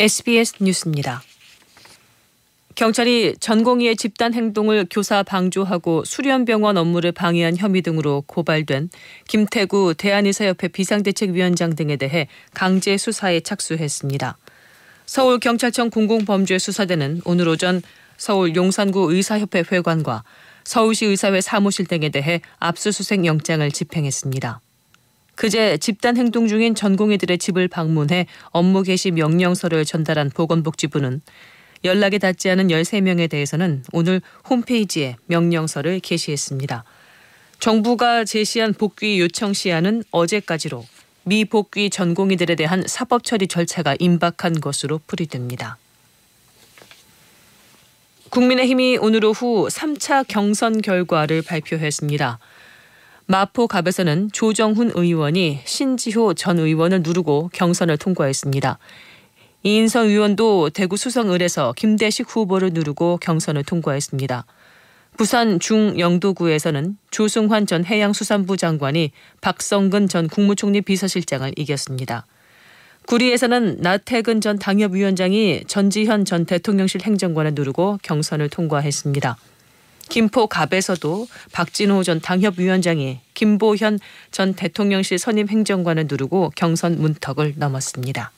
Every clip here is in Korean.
SBS 뉴스입니다. 경찰이 전공의의 집단 행동을 교사 방조하고 수련병원 업무를 방해한 혐의 등으로 고발된 김태구 대한의사협회 비상대책위원장 등에 대해 강제 수사에 착수했습니다. 서울경찰청 공공범죄수사대는 오늘 오전 서울 용산구 의사협회 회관과 서울시 의사회 사무실 등에 대해 압수수색 영장을 집행했습니다. 그제 집단 행동 중인 전공의들의 집을 방문해 업무 개시 명령서를 전달한 보건복지부는 연락이 닿지 않은 13명에 대해서는 오늘 홈페이지에 명령서를 게시했습니다. 정부가 제시한 복귀 요청 시한은 어제까지로 미복귀 전공의들에 대한 사법 처리 절차가 임박한 것으로 풀이됩니다. 국민의힘이 오늘 오후 3차 경선 결과를 발표했습니다. 마포갑에서는 조정훈 의원이 신지효 전 의원을 누르고 경선을 통과했습니다. 이인성 의원도 대구 수성을에서 김대식 후보를 누르고 경선을 통과했습니다. 부산 중영도구에서는 조승환 전 해양수산부 장관이 박성근 전 국무총리 비서실장을 이겼습니다. 구리에서는 나태근 전 당협위원장이 전지현 전 대통령실 행정관을 누르고 경선을 통과했습니다. 김포갑에서도 박진호 전 당협위원장이 김보현 전 대통령실 선임 행정관을 누르고 경선 문턱을 넘었습니다.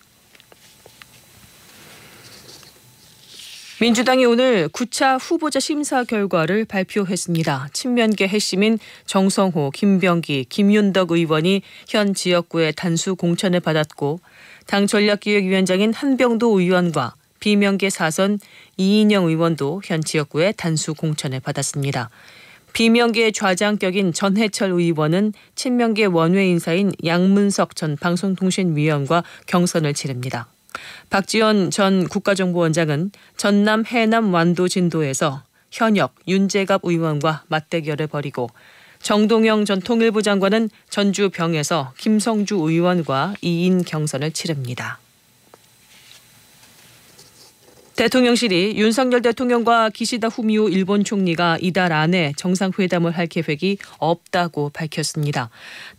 민주당이 오늘 9차 후보자 심사 결과를 발표했습니다. 친명계 핵심인 정성호, 김병기, 김윤덕 의원이 현 지역구에 단수 공천을 받았고 당 전략기획위원장인 한병도 의원과 비명계 사선 이인영 의원도 현 지역구에 단수 공천을 받았습니다. 비명계 좌장격인 전해철 의원은 친명계 원외 인사인 양문석 전 방송통신위원과 경선을 치릅니다. 박지원 전 국가정보원장은 전남 해남 완도 진도에서 현역 윤재갑 의원과 맞대결을 벌이고 정동영 전 통일부 장관은 전주 병에서 김성주 의원과 2인 경선을 치릅니다. 대통령실이 윤석열 대통령과 기시다 후미오 일본 총리가 이달 안에 정상회담을 할 계획이 없다고 밝혔습니다.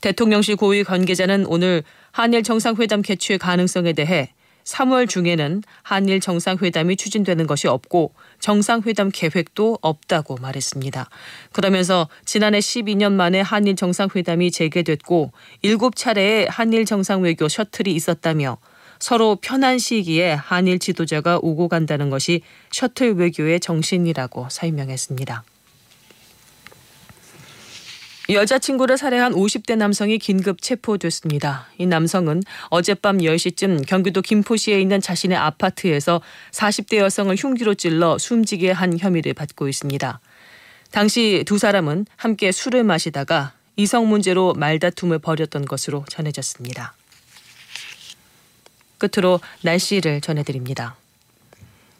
대통령실 고위 관계자는 오늘 한일 정상회담 개최 가능성에 대해 3월 중에는 한일 정상회담이 추진되는 것이 없고 정상회담 계획도 없다고 말했습니다. 그러면서 지난해 12년 만에 한일 정상회담이 재개됐고 7차례의 한일 정상외교 셔틀이 있었다며 서로 편한 시기에 한일 지도자가 오고 간다는 것이 셔틀 외교의 정신이라고 설명했습니다. 여자친구를 살해한 50대 남성이 긴급 체포됐습니다. 이 남성은 어젯밤 10시쯤 경기도 김포시에 있는 자신의 아파트에서 40대 여성을 흉기로 찔러 숨지게 한 혐의를 받고 있습니다. 당시 두 사람은 함께 술을 마시다가 이성 문제로 말다툼을 벌였던 것으로 전해졌습니다. 끝으로 날씨를 전해드립니다.